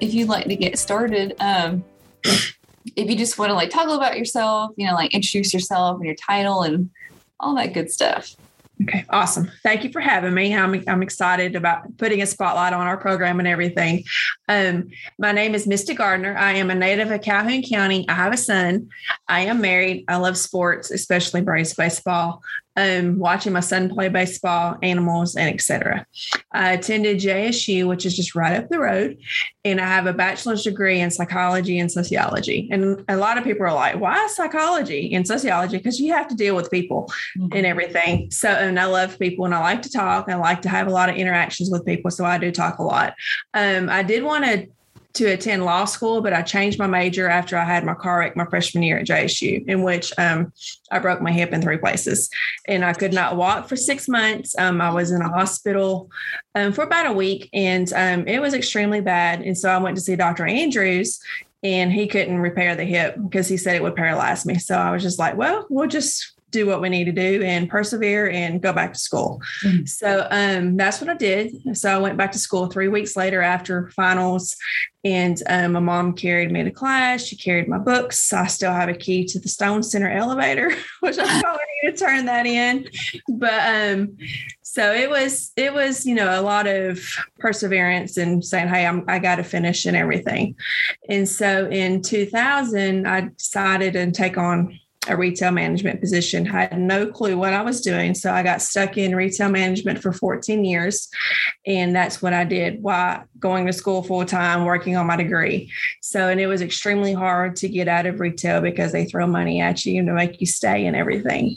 if you'd like to get started, um, if you just want to like talk about yourself, you know, like introduce yourself and your title and all that good stuff. Okay, awesome. Thank you for having me. I'm, I'm excited about putting a spotlight on our program and everything. Um, my name is Misty Gardner. I am a native of Calhoun County. I have a son. I am married. I love sports, especially Braves baseball um, watching my son play baseball, animals, and etc. I attended JSU, which is just right up the road, and I have a bachelor's degree in psychology and sociology. And a lot of people are like, "Why psychology and sociology?" Because you have to deal with people mm-hmm. and everything. So, and I love people, and I like to talk. I like to have a lot of interactions with people, so I do talk a lot. Um, I did want to to attend law school, but I changed my major after I had my car wreck my freshman year at JSU, in which um, I broke my hip in three places. And I could not walk for six months. Um, I was in a hospital um, for about a week, and um, it was extremely bad. And so I went to see Dr. Andrews, and he couldn't repair the hip because he said it would paralyze me. So I was just like, well, we'll just do what we need to do and persevere and go back to school. Mm-hmm. So um, that's what I did. So I went back to school three weeks later after finals, and um, my mom carried me to class. She carried my books. I still have a key to the Stone Center elevator, which I probably need to turn that in. But um, so it was it was you know a lot of perseverance and saying hey I'm, i got to finish and everything and so in 2000 i decided to take on a retail management position. I had no clue what I was doing. So I got stuck in retail management for 14 years. And that's what I did while going to school full time, working on my degree. So, and it was extremely hard to get out of retail because they throw money at you to make you stay and everything.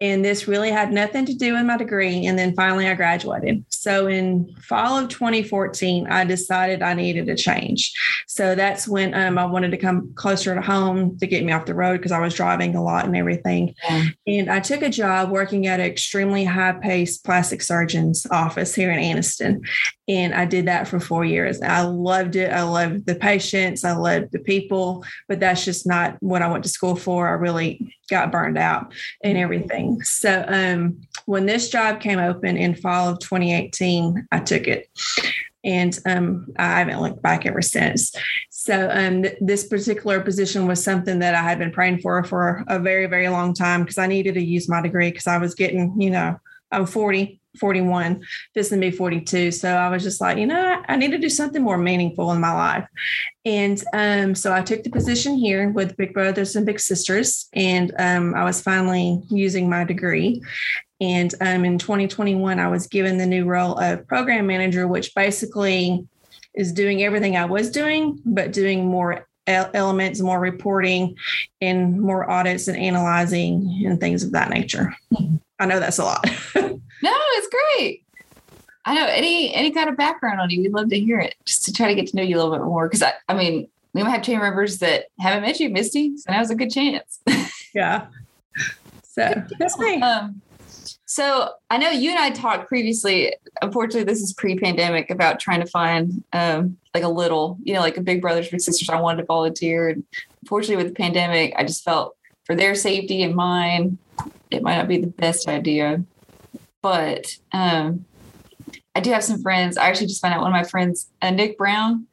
And this really had nothing to do with my degree. And then finally I graduated. So in fall of 2014, I decided I needed a change. So that's when um, I wanted to come closer to home to get me off the road because I was driving a lot and everything. Yeah. And I took a job working at an extremely high paced plastic surgeon's office here in Anniston. And I did that for four years. I loved it. I loved the patients. I loved the people, but that's just not what I went to school for. I really got burned out and everything. So um, when this job came open in fall of 2018, I took it and um, I haven't looked back ever since. So um, th- this particular position was something that I had been praying for for a very, very long time because I needed to use my degree because I was getting, you know, I'm 40, 41, this to be 42. So I was just like, you know, I need to do something more meaningful in my life. And um, so I took the position here with Big Brothers and Big Sisters, and um, I was finally using my degree. And um, in 2021, I was given the new role of program manager, which basically is doing everything I was doing, but doing more elements, more reporting, and more audits and analyzing and things of that nature. I know that's a lot. no, it's great. I know any any kind of background on you, we'd love to hear it just to try to get to know you a little bit more. Because I, I mean, we might have team members that haven't met you, Misty, so now's a good chance. yeah. So that's me. Um, so I know you and I talked previously. Unfortunately, this is pre-pandemic about trying to find um, like a little, you know, like a Big Brothers Big Sisters. I wanted to volunteer, and unfortunately, with the pandemic, I just felt for their safety and mine, it might not be the best idea. But um, I do have some friends. I actually just found out one of my friends, uh, Nick Brown.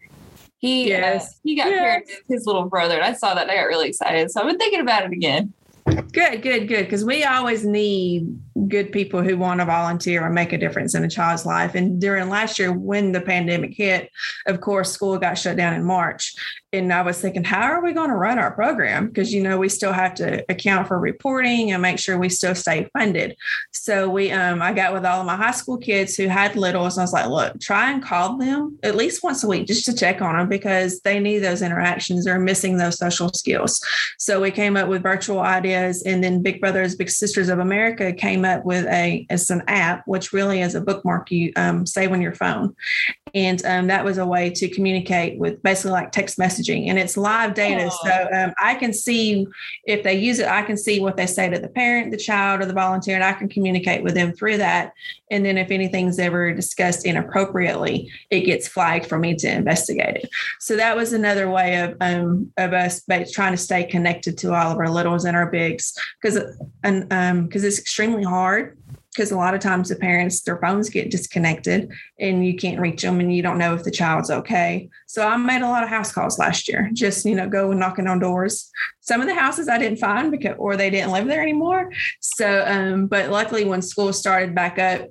He uh, yes. uh, he got yes. paired with his little brother, and I saw that. And I got really excited. So I've been thinking about it again. Good, good, good. Because we always need good people who want to volunteer and make a difference in a child's life. And during last year, when the pandemic hit, of course, school got shut down in March. And I was thinking, how are we going to run our program? Because, you know, we still have to account for reporting and make sure we still stay funded. So we, um, I got with all of my high school kids who had littles. And I was like, look, try and call them at least once a week just to check on them because they need those interactions. They're missing those social skills. So we came up with virtual ideas. And then Big Brothers, Big Sisters of America came up with a, it's an app, which really is a bookmark you um, save on your phone. And um, that was a way to communicate with basically like text messaging. And it's live data. Oh. So um, I can see if they use it, I can see what they say to the parent, the child, or the volunteer, and I can communicate with them through that. And then if anything's ever discussed inappropriately, it gets flagged for me to investigate it. So that was another way of, um, of us trying to stay connected to all of our littles and our bigs because and um, because it's extremely hard because a lot of times the parents their phones get disconnected and you can't reach them and you don't know if the child's okay so i made a lot of house calls last year just you know go and knocking on doors some of the houses i didn't find because or they didn't live there anymore so um but luckily when school started back up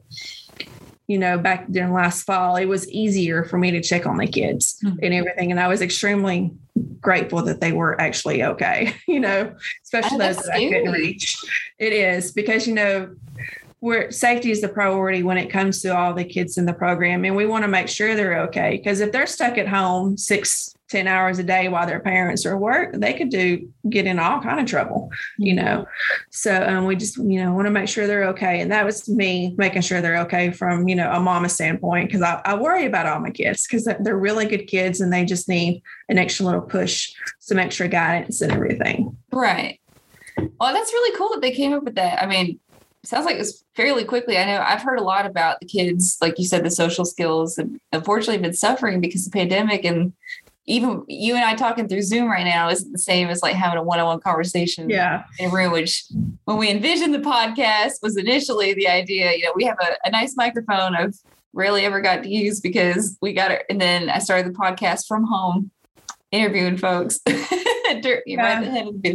you know, back during last fall, it was easier for me to check on the kids mm-hmm. and everything. And I was extremely grateful that they were actually okay, you know, especially oh, those that scary. I couldn't reach. It is because, you know, where safety is the priority when it comes to all the kids in the program. And we want to make sure they're okay. Because if they're stuck at home six, 10 hours a day while their parents are at work, they could do get in all kind of trouble, you know. So um, we just, you know, want to make sure they're okay. And that was me making sure they're okay from, you know, a mama standpoint, because I, I worry about all my kids because they're really good kids and they just need an extra little push, some extra guidance and everything. Right. Well, that's really cool that they came up with that. I mean, sounds like it's fairly quickly. I know I've heard a lot about the kids, like you said, the social skills have unfortunately been suffering because of the pandemic. And even you and I talking through Zoom right now isn't the same as like having a one-on-one conversation yeah. in a room, which when we envisioned the podcast was initially the idea, you know, we have a, a nice microphone I've rarely ever got to use because we got it. And then I started the podcast from home interviewing folks yeah.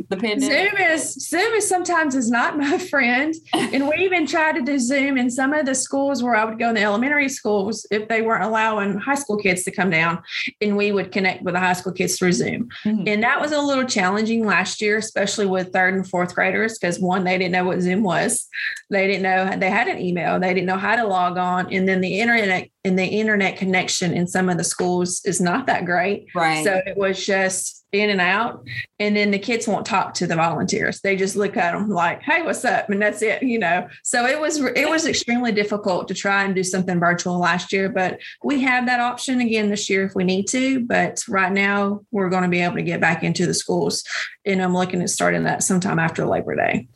the. Zoom is Zoom is sometimes is not my friend, and we even tried to do Zoom in some of the schools where I would go in the elementary schools if they weren't allowing high school kids to come down, and we would connect with the high school kids through Zoom, mm-hmm. and that was a little challenging last year, especially with third and fourth graders, because one they didn't know what Zoom was, they didn't know they had an email, they didn't know how to log on, and then the internet and the internet connection in some of the schools is not that great. Right. So it was just in and out. And then the kids won't talk to the volunteers. They just look at them like, hey, what's up? And that's it, you know. So it was it was extremely difficult to try and do something virtual last year, but we have that option again this year if we need to. But right now we're going to be able to get back into the schools. And I'm looking at starting that sometime after Labor Day.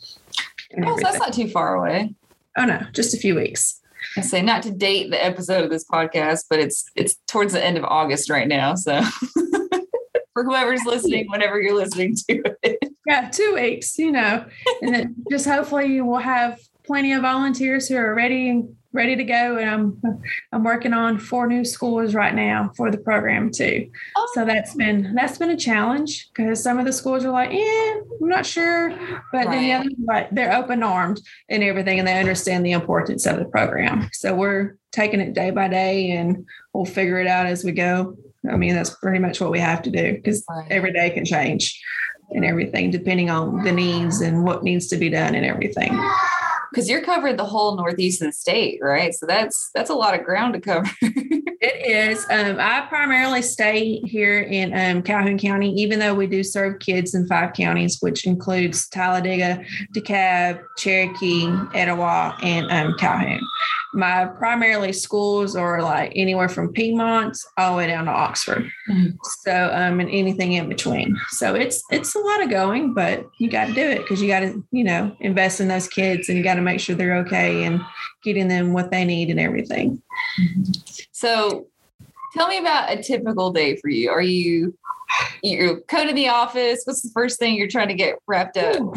Oh, so that's not too far away. Oh no, just a few weeks. I say not to date the episode of this podcast, but it's it's towards the end of August right now. So for whoever's listening, whenever you're listening to it. Yeah, two weeks, you know. And then just hopefully you will have plenty of volunteers who are ready and ready to go. And I'm I'm working on four new schools right now for the program too. Oh. So that's been that's been a challenge because some of the schools are like, yeah, I'm not sure. But right. then the others like they're open armed and everything and they understand the importance of the program. So we're taking it day by day and we'll figure it out as we go. I mean, that's pretty much what we have to do because right. every day can change and everything depending on the needs and what needs to be done and everything because you're covering the whole northeastern state, right? So that's that's a lot of ground to cover. it is. Um, I primarily stay here in um, Calhoun County, even though we do serve kids in five counties, which includes Talladega, DeKalb, Cherokee, Etowah, and um, Calhoun my primarily schools are like anywhere from Piedmont all the way down to Oxford. Mm-hmm. So um and anything in between. So it's it's a lot of going, but you got to do it because you got to you know invest in those kids and you got to make sure they're okay and getting them what they need and everything. So tell me about a typical day for you. Are you you go to the office? What's the first thing you're trying to get wrapped up?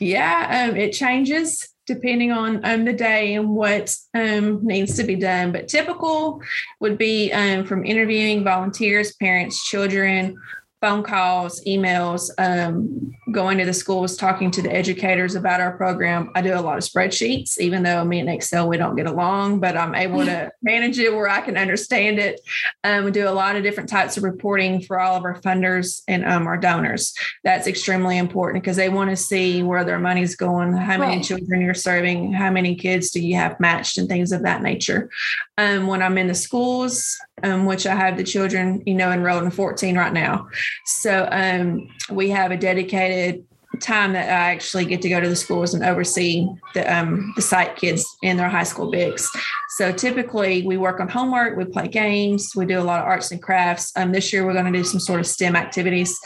Yeah, um, it changes depending on um, the day and what um, needs to be done. But typical would be um, from interviewing volunteers, parents, children, phone calls, emails, um, going to the schools, talking to the educators about our program. I do a lot of spreadsheets, even though me and Excel, we don't get along, but I'm able to manage it where I can understand it. Um, we do a lot of different types of reporting for all of our funders and um, our donors. That's extremely important because they want to see where their money's going, how many right. children you're serving, how many kids do you have matched, and things of that nature. Um, when I'm in the schools, um, which I have the children, you know, enrolled in 14 right now. So um, we have a dedicated time that I actually get to go to the schools and oversee the um, the site kids in their high school bigs. So typically we work on homework, we play games, we do a lot of arts and crafts. Um, this year we're going to do some sort of STEM activities.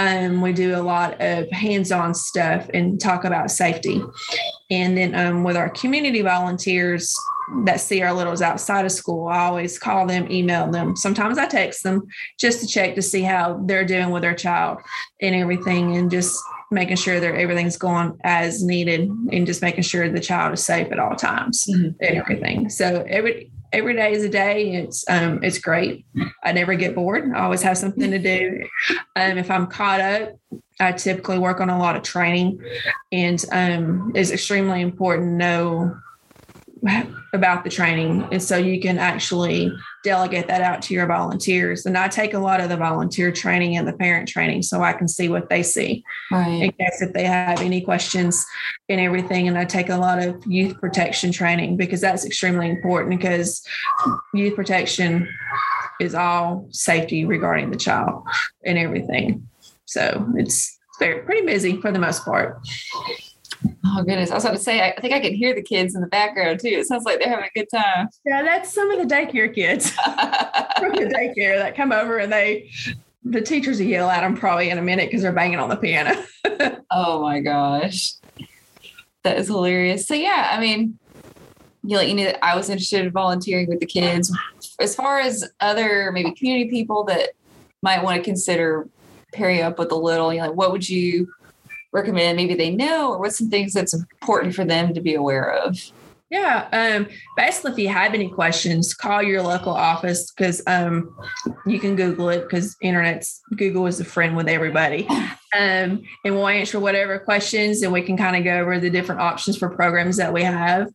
Um, we do a lot of hands-on stuff and talk about safety. And then um, with our community volunteers, that see our littles outside of school, I always call them, email them. Sometimes I text them just to check to see how they're doing with their child and everything, and just making sure that everything's going as needed and just making sure the child is safe at all times Mhm. and everything. So every every day is a day. It's um it's great. I never get bored. I always have something to do. Um, if I'm caught up, I typically work on a lot of training, and um, it's extremely important to know about the training, and so you can actually delegate that out to your volunteers. And I take a lot of the volunteer training and the parent training, so I can see what they see Right. in case if they have any questions and everything. And I take a lot of youth protection training because that's extremely important because youth protection is all safety regarding the child and everything. So it's very pretty busy for the most part. Oh goodness. I was about to say, I think I can hear the kids in the background too. It sounds like they're having a good time. Yeah, that's some of the daycare kids from the daycare that come over and they the teachers will yell at them probably in a minute because they're banging on the piano. oh my gosh. That is hilarious. So yeah, I mean, you know, you know, I was interested in volunteering with the kids. As far as other maybe community people that might want to consider pairing up with a little, you know, like what would you recommend? Maybe they know, or what's some things that's important for them to be aware of? Yeah. Um, basically, if you have any questions, call your local office because um, you can Google it because internet's Google is a friend with everybody. Um, and we'll answer whatever questions and we can kind of go over the different options for programs that we have.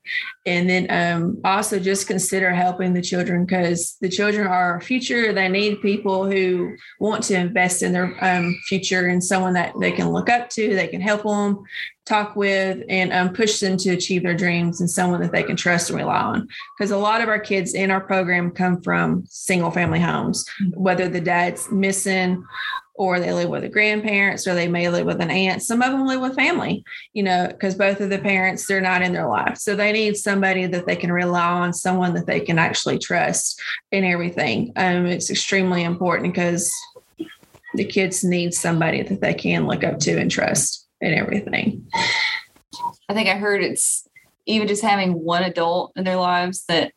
And then um, also just consider helping the children because the children are our future. They need people who want to invest in their um, future and someone that they can look up to, they can help them, talk with, and um, push them to achieve their dreams and someone that they can trust and rely on. Because a lot of our kids in our program come from single family homes, whether the dad's missing or they live with the grandparents or they may live with an aunt. Some of them live with family, you know, because both of the parents, they're not in their life. So they need somebody that they can rely on, someone that they can actually trust in everything. Um, it's extremely important because the kids need somebody that they can look up to and trust in everything. I think I heard it's even just having one adult in their lives that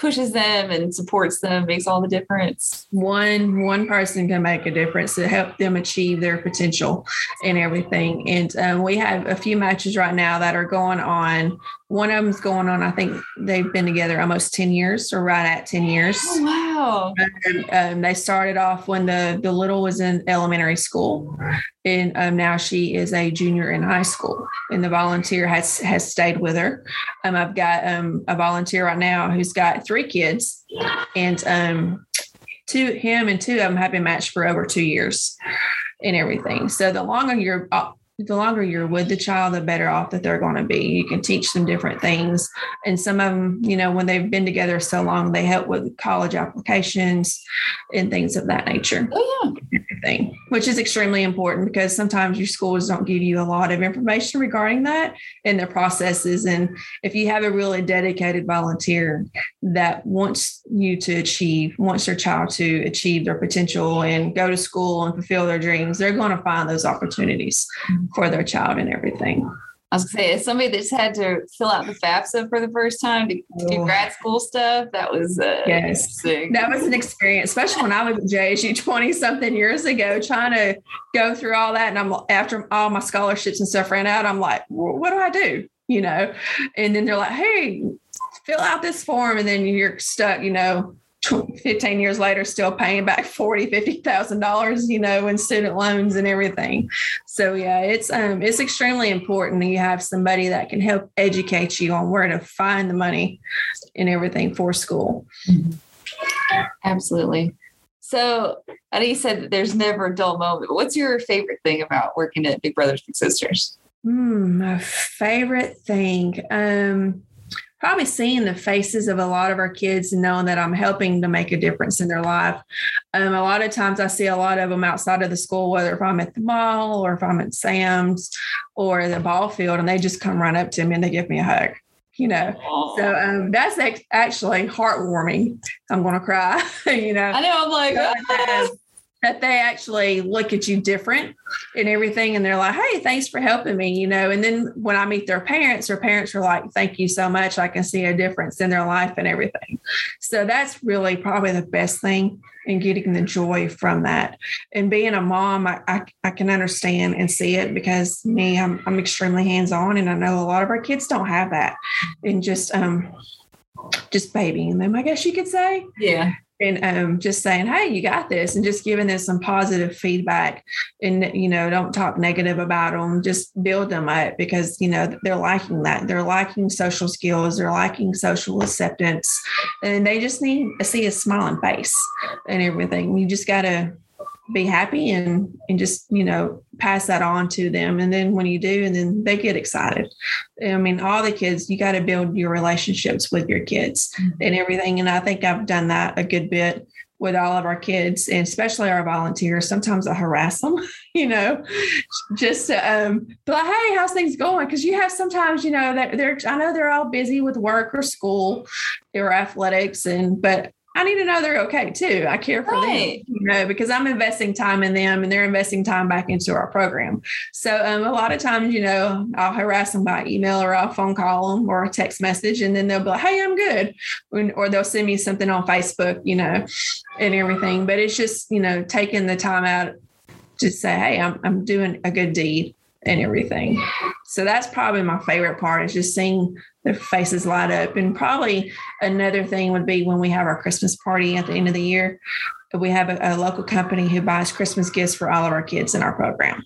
pushes them and supports them makes all the difference. one one person can make a difference to help them achieve their potential and everything and um, we have a few matches right now that are going on one of them's going on i think they've been together almost 10 years or right at 10 years Oh wow. and, um, they started off when the the little was in elementary school and um, now she is a junior in high school and the volunteer has has stayed with her um, i've got um, a volunteer right now who's got three kids and um, two him and two of them have been matched for over two years and everything so the longer you're uh, the longer you're with the child, the better off that they're going to be. You can teach them different things. And some of them, you know, when they've been together so long, they help with college applications and things of that nature Oh yeah. Everything, which is extremely important because sometimes your schools don't give you a lot of information regarding that and their processes. And if you have a really dedicated volunteer that wants you to achieve, wants your child to achieve their potential and go to school and fulfill their dreams, they're going to find those opportunities mm-hmm. for their child and everything. I was gonna say, as somebody that's had to fill out the FAFSA for the first time to do Oh. grad school stuff, that was uh, Yes. That was an experience, especially when I was at JSU 20 something years ago, trying to go through all that. And I'm after all my scholarships and stuff ran out, I'm like, "Wh- what do I do? You know? And then they're like, hey, fill out this form. And then you're stuck, you know, 15 years later, still paying back 40, $50,000, you know, in student loans and everything. So yeah, it's, um, it's extremely important that you have somebody that can help educate you on where to find the money and everything for school. Absolutely. So I know you said that there's never a dull moment. What's your favorite thing about working at Big Brothers Big Sisters? Hmm, my favorite thing. Um, probably seeing the faces of a lot of our kids and knowing that I'm helping to make a difference in their life. Um, a lot of times I see a lot of them outside of the school, whether if I'm at the mall or if I'm at Sam's or the ball field, and they just come run up to me and they give me a hug. You know, so um, that's actually heartwarming. I'm going to cry. you know, I know I'm like, have that they actually look at you different and everything. And they're like, hey, thanks for helping me, you know. And then when I meet their parents, their parents are like, thank you so much. I can see a difference in their life and everything. So that's really probably the best thing in getting the joy from that. And being a mom, I, I, I can understand and see it because me, I'm, I'm extremely hands on. And I know a lot of our kids don't have that. And just, um, just babying them, I guess you could say. Yeah and um, just saying, "Hey, you got this," and just giving them some positive feedback, and you know, don't talk negative about them. Just build them up because you know they're liking that. They're liking social skills. They're liking social acceptance, and they just need to see a smiling face and everything. You just got to be happy and and just you know pass that on to them. And then when you do and then they get excited. I mean all the kids you got to build your relationships with your kids mm-hmm. and everything. And i think i've done that a good bit with all of our kids and especially our volunteers. Sometimes i harass them you know just to um be like hey how's things going? Because you have sometimes you know that they're i know they're all busy with work or school or athletics and but I need to know they're okay too. I care for right. them, you know, because I'm investing time in them and they're investing time back into our program. So um, a lot of times, you know, I'll harass them by email or I'll phone call them or a text message, and then they'll be like, "Hey, I'm good," or they'll send me something on Facebook, you know, and everything. But it's just, you know, taking the time out to say, "Hey, I'm I'm doing a good deed." And everything. So that's probably my favorite part is just seeing their faces light up. And probably another thing would be when we have our Christmas party at the end of the year. We have a, a, local company who buys Christmas gifts for all of our kids in our program.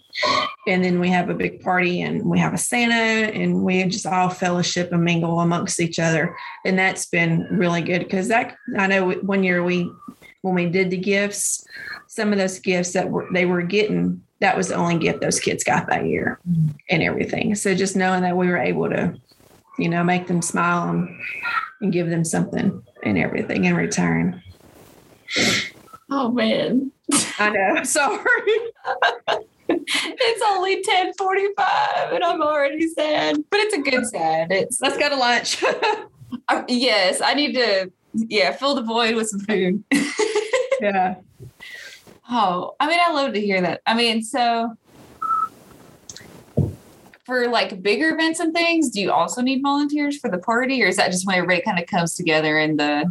And then we have a big party and we have a Santa and we just all fellowship and mingle amongst each other. And that's been really good because that I know one year we when we did the gifts, some of those gifts that were they were getting that was the only gift those kids got that year and everything. So just knowing that we were able to, you know, make them smile and, and give them something and everything in return. Oh man. I know. Sorry. it's only 1045 and I'm already sad. But it's a good sad. It's let's go to lunch. uh, yes, I need to yeah, fill the void with some food. yeah. Oh, I mean, I love to hear that. I mean, so for like bigger events and things, do you also need volunteers for the party, or is that just when everybody kind of comes together in the?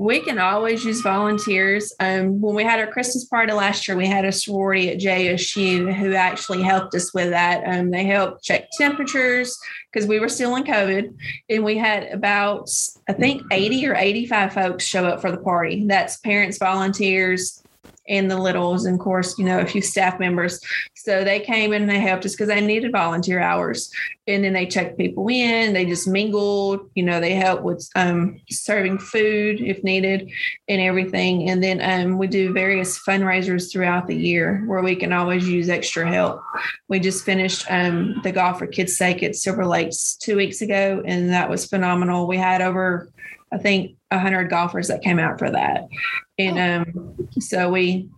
We can always use volunteers. Um, when we had our Christmas party last year, we had a sorority at JSU who actually helped us with that. Um, they helped check temperatures because we were still in COVID, and we had about I think eighty or eighty-five folks show up for the party. That's parents, volunteers, and the littles, and of course, you know, a few staff members. So they came in and they helped us because they needed volunteer hours. And then they checked people in, they just mingled, you know, they helped with um, serving food if needed and everything. And then um, we do various fundraisers throughout the year where we can always use extra help. We just finished um, the Golf for Kids' Sake at Silver Lakes two weeks ago, and that was phenomenal. We had over I think 100 golfers that came out for that. And oh. um, so we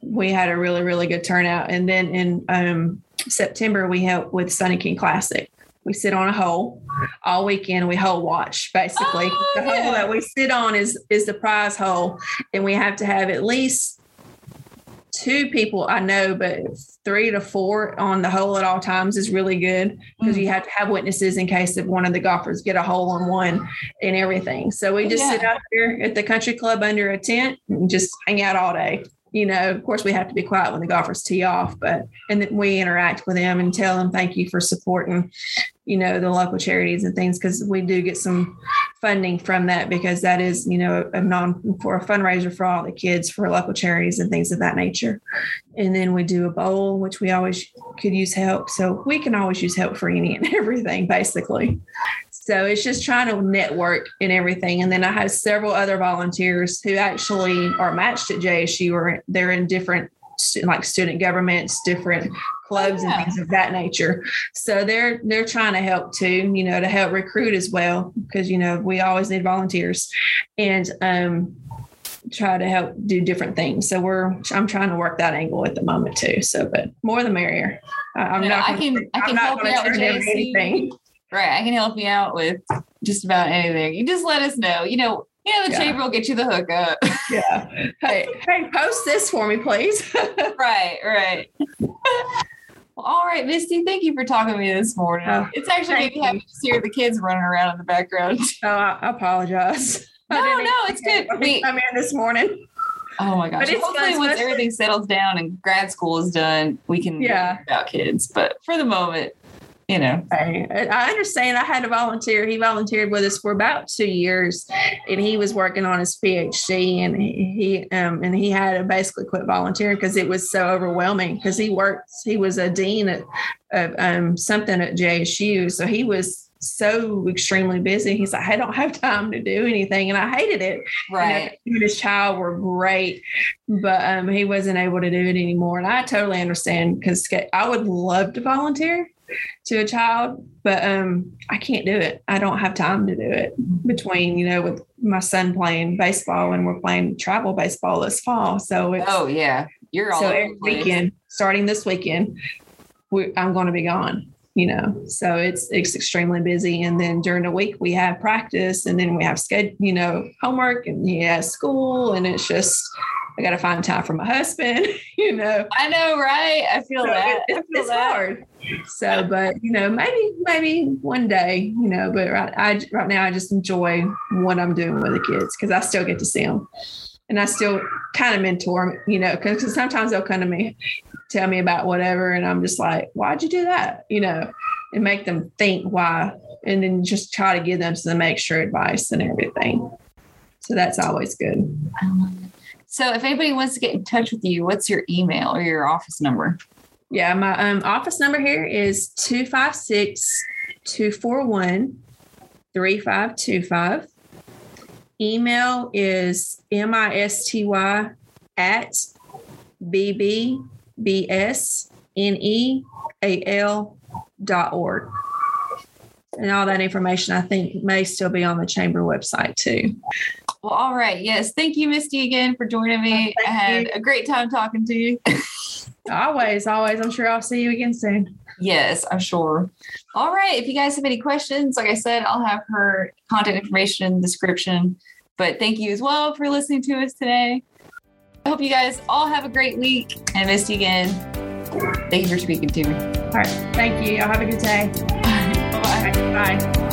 we had a really really good turnout. And then in um, September we helped with Sunny King Classic. We sit on a hole all weekend. We hole watch basically. Oh, the yeah. hole that we sit on is is the prize hole, and we have to have at least two people I know, but three to four on the hole at all times is really good because mm-hmm. you have to have witnesses in case if one of the golfers get a hole on one and everything. So we just yeah. sit out here at the country club under a tent and just hang out all day you know, of course, we have to be quiet when the golfers tee off, but and then we interact with them and tell them thank you for supporting, you know, the local charities and things because we do get some funding from that because that is, you know, a non for a fundraiser for all the kids for local charities and things of that nature. And then we do a bowl, which we always could use help. So we can always use help for any and everything, basically. So it's just trying to network and everything. And then I have several other volunteers who actually are matched at JSU or they're in different like student governments, different clubs yeah. and things of that nature. So they're they're trying to help too, you know, to help recruit as well because you know we always need volunteers and um try to help do different things. So we're I'm trying to work that angle at the moment too. So but more the merrier. I'm not gonna, I can I can help out with anything. Right. I can help you out with just about anything. You just let us know. You know, Yeah, the Yeah. chamber will get you the hookup. Yeah. Hey, hey, post this for me, please. right, right. well, all right, Misty, thank you for talking to me this morning. Oh, it's actually me happy to hear the kids running around in the background. oh, I, I apologize. I No, didn't no, it's good. We- I'm in this morning. Oh my gosh. Hopefully, once everything settles down and grad school is done, we can Yeah. about kids. But for the moment, you know, Hey, I understand. I had to volunteer. He volunteered with us for about two years, and he was working on his PhD. And he um, and he had to basically quit volunteering because it was so overwhelming. Because he worked, he was a dean at of um, something at JSU, so he was so extremely busy. He's like, I don't have time to do anything, and I hated it. You know, right. and his child were great, but um, he wasn't able to do it anymore. And I totally understand because I would love to volunteer to a child, but um, I can't do it. I don't have time to do it between, you know, with my son playing baseball and we're playing travel baseball this fall. So it's Oh, yeah. You're all so every weekend, starting this weekend, we, I'm going to be gone. You know, so it's it's extremely busy, and then during the week we have practice, and then we have schedule, you know, homework, and he has school, and it's just I got to find time for my husband. You know, I know, right? I feel so that. it- I it's, feel it's that. hard. So, but you know, maybe maybe one day, you know, but right, I right now I just enjoy what I'm doing with the kids because I still get to see them, and I still kind of mentor them, you know, because sometimes they'll come to me, tell me about whatever, and I'm just like, why'd you do that, you know, and make them think why, and then just try to give them some extra advice and everything. So that's always good. So, if anybody wants to get in touch with you, what's your email or your office number? Yeah, my um, office number here is 256 241 3525. Email is misty at bbbsneal dot org. And all that information I think may still be on the chamber website too. Well, all right. Yes. Thank you, Misty, again for joining me. Oh, I had you. a great time talking to you. Always, always. I'm sure I'll see you again soon. yes, I'm sure. All right. If you guys have any questions, like I said, I'll have her contact information in the description. But thank you as well for listening to us today. I hope you guys all have a great week. And Misty, again, thank you for speaking to me. All right. Thank you. Y'all have a good day. Bye.